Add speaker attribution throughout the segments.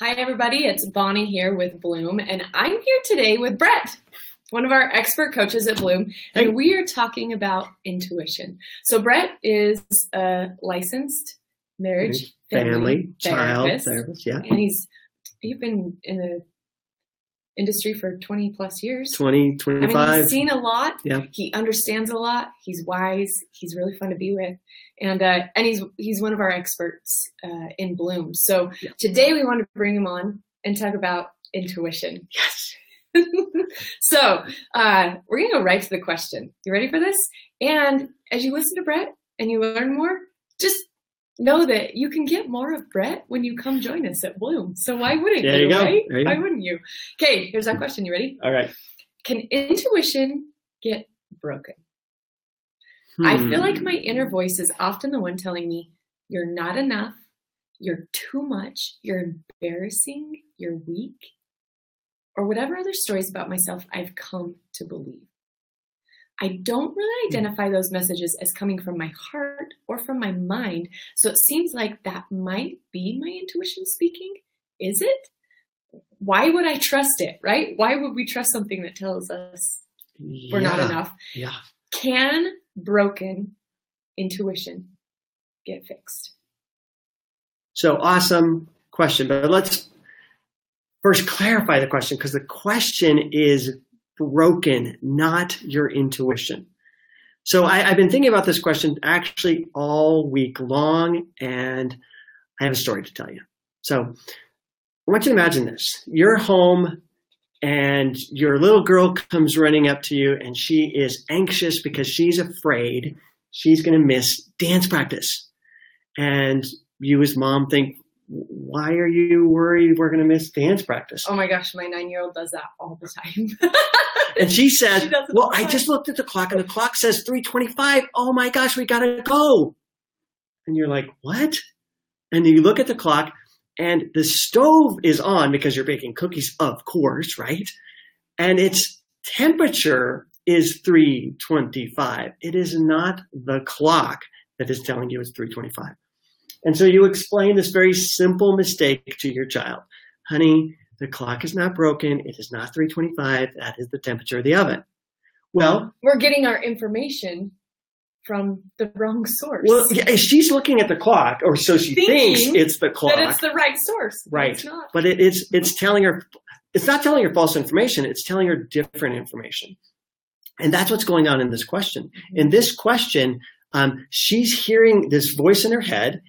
Speaker 1: Hi, everybody. It's Bonnie here with Bloom, and I'm here today with Brett, one of our expert coaches at Bloom, and
Speaker 2: Hey.
Speaker 1: we are talking about intuition. So, Brett is a licensed marriage family,
Speaker 2: Family, child,
Speaker 1: therapist,
Speaker 2: therapist, yeah.
Speaker 1: and he's you've been in the industry for 20 plus years.
Speaker 2: 20, 25
Speaker 1: I mean, he's seen a lot.
Speaker 2: Yeah.
Speaker 1: He understands a lot. He's wise. He's really fun to be with, and uh, and he's he's one of our experts uh, in Bloom. So
Speaker 2: Yeah.
Speaker 1: today we want to bring him on and talk about intuition.
Speaker 2: yes.
Speaker 1: so uh, we're gonna go right to the question. You ready for this? And as you listen to Brett and you learn more, just know that you can get more of Brett when you come join us at Bloom. So why wouldn't
Speaker 2: There you go.
Speaker 1: right?
Speaker 2: There you
Speaker 1: Why
Speaker 2: go.
Speaker 1: wouldn't you? Okay, here's that question. You ready?
Speaker 2: All right.
Speaker 1: Can intuition get broken? I feel like
Speaker 2: Hmm.
Speaker 1: my inner voice is often the one telling me, you're not enough, you're too much, you're embarrassing, you're weak, or whatever other stories about myself I've come to believe. I don't really
Speaker 2: Hmm.
Speaker 1: identify those messages as coming from my heart or from my mind, so it seems like that might be my intuition speaking. Is it? Why would I trust it, right? Why would we trust something that tells us we're not enough?
Speaker 2: Yeah.
Speaker 1: Can broken intuition get fixed?
Speaker 2: So awesome question, but let's first clarify the question because the question is broken, not your intuition. So I, I've been thinking about this question actually all week long, and I have a story to tell you. So I want you to imagine this. You're home and your little girl comes running up to you and she is anxious because she's afraid she's going to miss dance practice. And you as mom think, why are you worried we're going to miss dance practice?
Speaker 1: Oh my gosh, my nine year old does that all the time.
Speaker 2: And she says,
Speaker 1: She
Speaker 2: well, I just looked at the clock and the clock says 325. Oh my gosh, we got to go. And you're like, what? And you look at the clock and the stove is on because you're baking cookies, of course, right? And its temperature is 325. It is not the clock that is telling you it's 325. And so you explain this very simple mistake to your child. Honey, the clock is not broken. It is not 325. That is the temperature of the oven. Well,
Speaker 1: We're getting our information from the wrong source.
Speaker 2: well, yeah, she's looking at the clock, or so she
Speaker 1: Thinking
Speaker 2: thinks it's the clock.
Speaker 1: that it's the right source.
Speaker 2: Right.
Speaker 1: It's not.
Speaker 2: but it, it's it's telling her it's not telling her false information it's telling her different information and that's what's going on in this question in this question um, she's hearing this voice in her head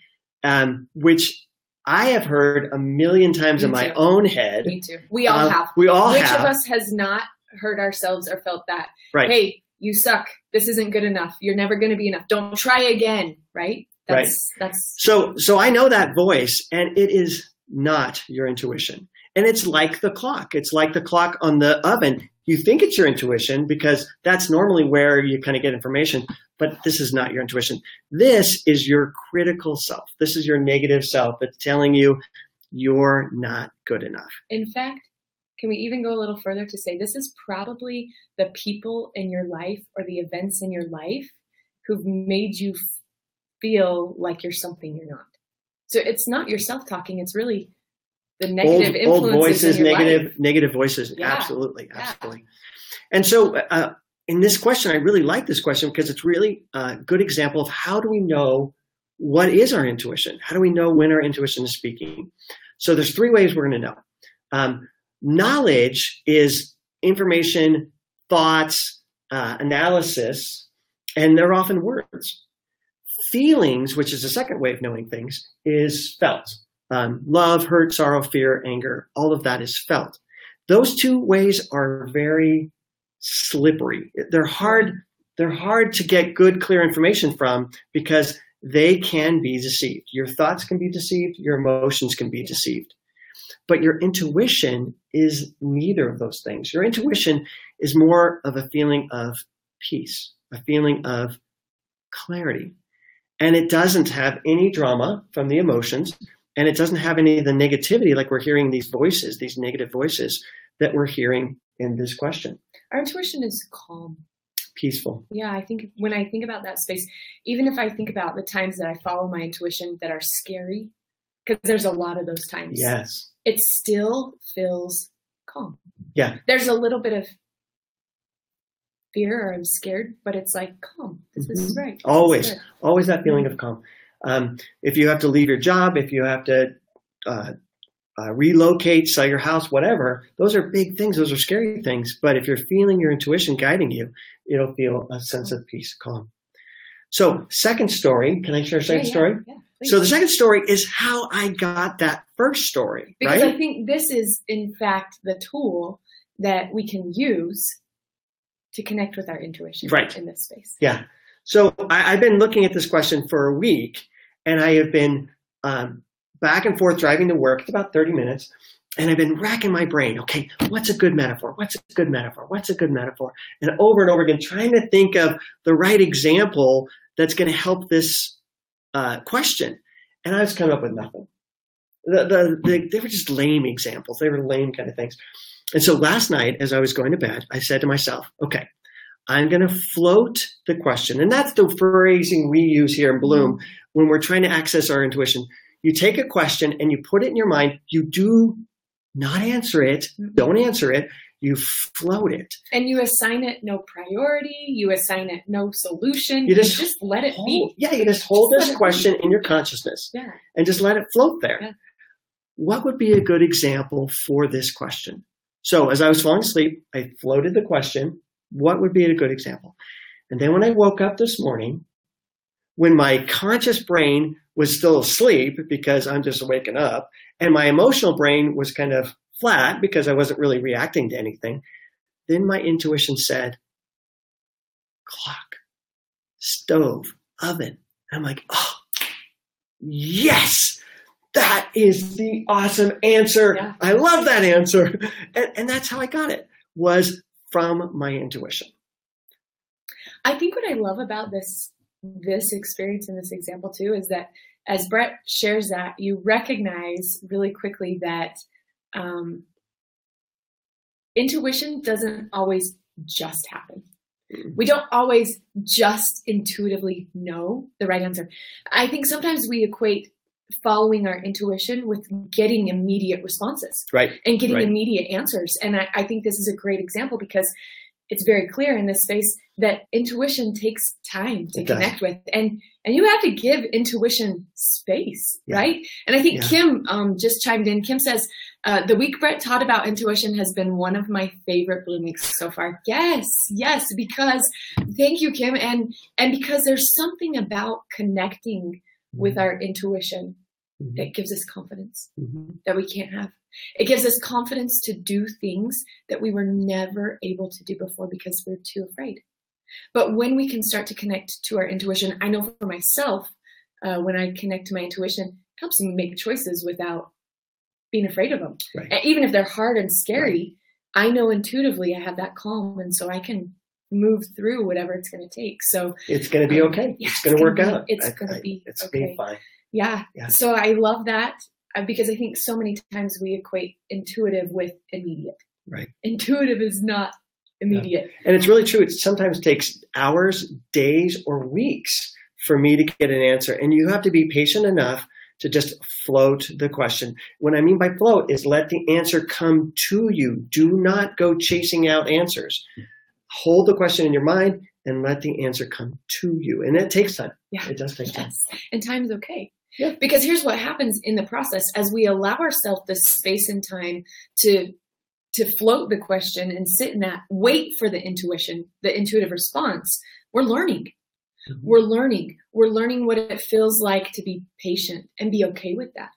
Speaker 2: um, which i have heard a million times in
Speaker 1: Me
Speaker 2: my
Speaker 1: too.
Speaker 2: own head
Speaker 1: Me too. We all
Speaker 2: Uh,
Speaker 1: have.
Speaker 2: we all
Speaker 1: Which
Speaker 2: have
Speaker 1: of us has not heard ourselves or felt that?
Speaker 2: right
Speaker 1: Hey, you suck. This isn't good enough. You're never going to be enough. Don't try again. Right? That's that's
Speaker 2: so so i know that voice and it is not your intuition and it's like the clock it's like the clock on the oven you think it's your intuition because that's normally where you kind of get information but this is not your intuition this is your critical self this is your negative self that's telling you you're not good enough
Speaker 1: In fact, can we even go a little further to say this is probably the people in your life or the events in your life who've made you feel like you're something you're not. So it's not yourself talking, it's really the negative
Speaker 2: old, old voices negative negative voices
Speaker 1: Yeah.
Speaker 2: absolutely
Speaker 1: Yeah.
Speaker 2: absolutely and so uh, in this question i really like this question because it's really a good example of how do we know what is our intuition? How do we know when our intuition is speaking? So there's three ways we're going to know. Um, knowledge is information thoughts uh, analysis and they're often words. Feelings which is the second way of knowing things is felt. Um, love, hurt, sorrow, fear, anger, all of that is felt. Those two ways are very slippery. They're hard. They're hard to get good, clear information from because they can be deceived. Your thoughts can be deceived. Your emotions can be deceived. But your intuition is neither of those things. Your intuition is more of a feeling of peace, a feeling of clarity. And it doesn't have any drama from the emotions and it doesn't have any of the negativity like we're hearing these voices these negative voices that we're hearing in this question
Speaker 1: Our intuition is calm.
Speaker 2: peaceful
Speaker 1: Yeah, I think when I think about that space, even if I think about the times that I follow my intuition that are scary, because there's a lot of those times.
Speaker 2: yes
Speaker 1: it still feels calm.
Speaker 2: Yeah.
Speaker 1: There's a little bit of fear or I'm scared, but it's like calm. This, this is right. This is
Speaker 2: Always, always that feeling of calm. Um, if you have to leave your job, if you have to uh, uh, relocate, sell your house, whatever, those are big things. Those are scary things. But if you're feeling your intuition guiding you, it'll feel a sense of peace, calm. So, second story. Can I share a second
Speaker 1: yeah,
Speaker 2: story?
Speaker 1: yeah.
Speaker 2: So the second story is how I got that first story,
Speaker 1: because
Speaker 2: right?
Speaker 1: I think this is, in fact, the tool that we can use to connect with our intuition
Speaker 2: Right.
Speaker 1: in this space.
Speaker 2: Yeah. So I, I've been looking at this question for a week, and I have been um, back and forth driving to work. It's about 30 minutes. And I've been racking my brain. Okay, what's a good metaphor? What's a good metaphor? What's a good metaphor? And over and over again, trying to think of the right example that's going to help this uh, question. And I was coming up with nothing. The, the, the, they were just lame examples. They were lame kind of things. And so last night, as I was going to bed, I said to myself, okay, I'm going to float the question. And that's the phrasing we use here in Bloom when we're trying to access our intuition. You take a question and you put it in your mind. You do not answer it. Mm-hmm. Don't answer it. You float it.
Speaker 1: And you assign it no priority. You assign it no solution.
Speaker 2: You
Speaker 1: You
Speaker 2: just
Speaker 1: just, let it
Speaker 2: Hold,
Speaker 1: be.
Speaker 2: yeah, you just hold
Speaker 1: Just
Speaker 2: this question in your consciousness
Speaker 1: Yeah.
Speaker 2: and just let it float there.
Speaker 1: Yeah.
Speaker 2: What would be a good example for this question? So as I was falling asleep, I floated the question, what would be a good example? And then when I woke up this morning, when my conscious brain was still asleep because I'm just waking up, and my emotional brain was kind of flat because I wasn't really reacting to anything, then my intuition said, clock, stove, oven. I'm like, oh, yes, that is the awesome answer.
Speaker 1: Yeah.
Speaker 2: I love that answer. And, and that's how I got it was from my intuition.
Speaker 1: I think what I love about this this experience and this example too is that as Brett shares that, you recognize really quickly that um, intuition doesn't always just happen. We don't always just intuitively know the right answer. I think sometimes we equate following our intuition with getting immediate responses
Speaker 2: Right.
Speaker 1: and getting
Speaker 2: Right.
Speaker 1: immediate answers. And I, I think this is a great example because it's very clear in this space that intuition takes time to
Speaker 2: It does.
Speaker 1: connect with, and and you have to give intuition space,
Speaker 2: Yeah.
Speaker 1: right? And I think
Speaker 2: Yeah.
Speaker 1: Kim um, just chimed in. Kim says uh, the week Brett taught about intuition has been one of my favorite Bloom weeks so far. Yes, yes, because thank you, Kim, and and because there's something about connecting with our intuition
Speaker 2: Mhm.
Speaker 1: that gives us confidence
Speaker 2: Mhm.
Speaker 1: that we can't have. It gives us confidence to do things that we were never able to do before because we're too afraid. But when we can start to connect to our intuition, I know for myself, uh, when I connect to my intuition, it helps me make choices without being afraid of them.
Speaker 2: Right.
Speaker 1: Even if they're hard and scary, I know intuitively I have that calm, and so I can move through whatever it's going to take. So
Speaker 2: It's going to be
Speaker 1: Um,
Speaker 2: okay.
Speaker 1: yeah,
Speaker 2: it's
Speaker 1: it's
Speaker 2: going to work
Speaker 1: be-
Speaker 2: out.
Speaker 1: it's gonna be
Speaker 2: It's
Speaker 1: okay.
Speaker 2: be fine.
Speaker 1: Yeah.
Speaker 2: Yeah.
Speaker 1: So I love that uh, because I think so many times we equate intuitive with immediate.
Speaker 2: Right.
Speaker 1: Intuitive is not immediate.
Speaker 2: And it's really true. It sometimes takes hours, days, or weeks for me to get an answer. And you have to be patient enough to just float the question. What I mean by float is let the answer come to you. Do not go chasing out answers. Hold the question in your mind and let the answer come to you. And it takes time.
Speaker 1: Yeah.
Speaker 2: It does take time.
Speaker 1: Yes. And time's okay.
Speaker 2: Yeah.
Speaker 1: Because here's what happens in the process as we allow ourselves the space and time to to float the question and sit in that, wait for the intuition, the intuitive response, we're learning.
Speaker 2: Mhm.
Speaker 1: We're learning. We're learning what it feels like to be patient and be okay with that.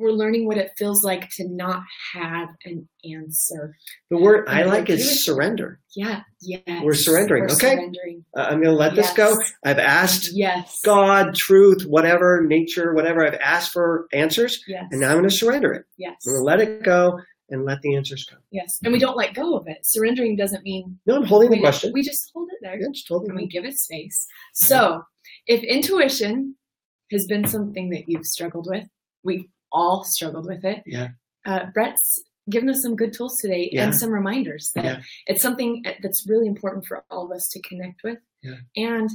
Speaker 1: We're learning what it feels like to not have an answer.
Speaker 2: The word I like is
Speaker 1: it.
Speaker 2: surrender.
Speaker 1: Yeah, yes.
Speaker 2: We're surrendering,
Speaker 1: We're
Speaker 2: okay?
Speaker 1: surrendering.
Speaker 2: Uh, I'm going to let this go. I've asked
Speaker 1: Yes.
Speaker 2: God, truth, whatever, nature, whatever. I've asked for answers,
Speaker 1: Yes.
Speaker 2: and now I'm going to surrender it.
Speaker 1: yes.
Speaker 2: I'm going to let it go and let the answers come.
Speaker 1: Yes. And we don't let go of it. Surrendering doesn't mean
Speaker 2: No, I'm holding the question.
Speaker 1: we just hold it there
Speaker 2: Yeah, just hold
Speaker 1: and we give it space. So if intuition has been something that you've struggled with, we've all struggled with it.
Speaker 2: Yeah.
Speaker 1: Uh, Brett's given us some good tools today
Speaker 2: Yeah.
Speaker 1: and some reminders that
Speaker 2: Yeah.
Speaker 1: it's something that's really important for all of us to connect with.
Speaker 2: Yeah.
Speaker 1: And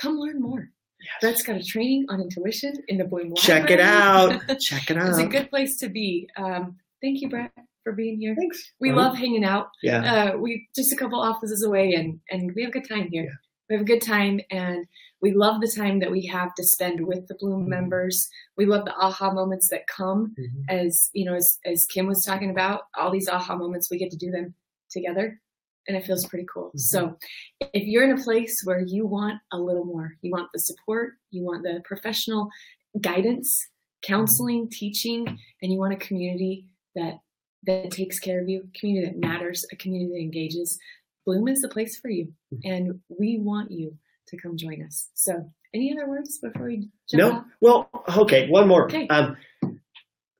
Speaker 1: come learn more.
Speaker 2: Yes.
Speaker 1: Brett's got a training on intuition in the Bloom
Speaker 2: Check it out. Check it out.
Speaker 1: it's a good place to be. Um, Thank you, Brett, for being here.
Speaker 2: Thanks.
Speaker 1: We love hanging out.
Speaker 2: Yeah.
Speaker 1: Uh, we just a couple offices away, and and we have a good time here. We have a good time, and we love the time that we have to spend with the Bloom
Speaker 2: Mhm.
Speaker 1: members. We love the aha moments that come,
Speaker 2: Mhm.
Speaker 1: as you know, as as Kim was talking about. All these aha moments, we get to do them together, and it feels pretty cool.
Speaker 2: Mhm.
Speaker 1: So, if you're in a place where you want a little more, you want the support, you want the professional guidance, counseling, teaching, and you want a community that that takes care of you, a community that matters, a community that engages, Bloom is the place for you.
Speaker 2: Mhm.
Speaker 1: And we want you to come join us. So, any other words before we jump
Speaker 2: No.
Speaker 1: off?
Speaker 2: Well, okay. One more.
Speaker 1: Okay.
Speaker 2: Um,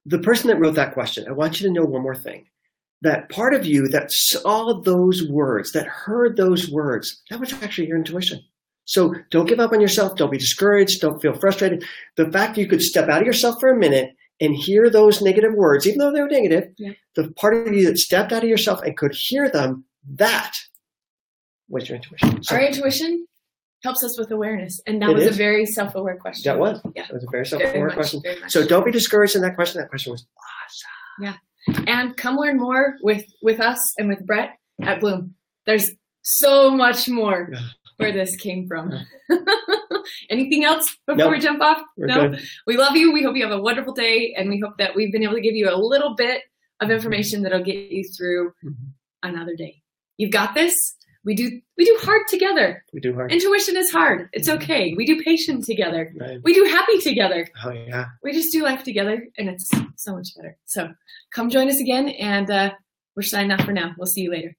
Speaker 2: the person that wrote that question, I want you to know one more thing. That part of you that saw those words, that heard those words, that was actually your intuition. So don't give up on yourself. Don't be discouraged. Don't feel frustrated. The fact you could step out of yourself for a minute and hear those negative words, even though they were negative,
Speaker 1: Yeah.
Speaker 2: the part of you that stepped out of yourself and could hear them, that was your intuition.
Speaker 1: Our intuition helps us with awareness. And that
Speaker 2: It
Speaker 1: was
Speaker 2: is.
Speaker 1: a very self aware question.
Speaker 2: that was.
Speaker 1: Yeah.
Speaker 2: That was a very
Speaker 1: Very
Speaker 2: self-aware question. So don't be discouraged in that question. That question was awesome. Yeah.
Speaker 1: and come learn more with with us and with Brett at Bloom. There's so much more
Speaker 2: Yeah.
Speaker 1: where this came from. Anything else before
Speaker 2: Nope.
Speaker 1: we jump off?
Speaker 2: we're
Speaker 1: no.
Speaker 2: good.
Speaker 1: We love you. We hope you have a wonderful day, and we hope that we've been able to give you a little bit of information that'll get you through
Speaker 2: Mhm.
Speaker 1: another day. You've got this. We do we do hard together.
Speaker 2: We do hard.
Speaker 1: Intuition is hard. It's okay. We do patient together.
Speaker 2: Right.
Speaker 1: We do happy together.
Speaker 2: Oh yeah.
Speaker 1: We just do life together, and it's so much better. So come join us again, and uh, we're signing off for now. We'll see you later.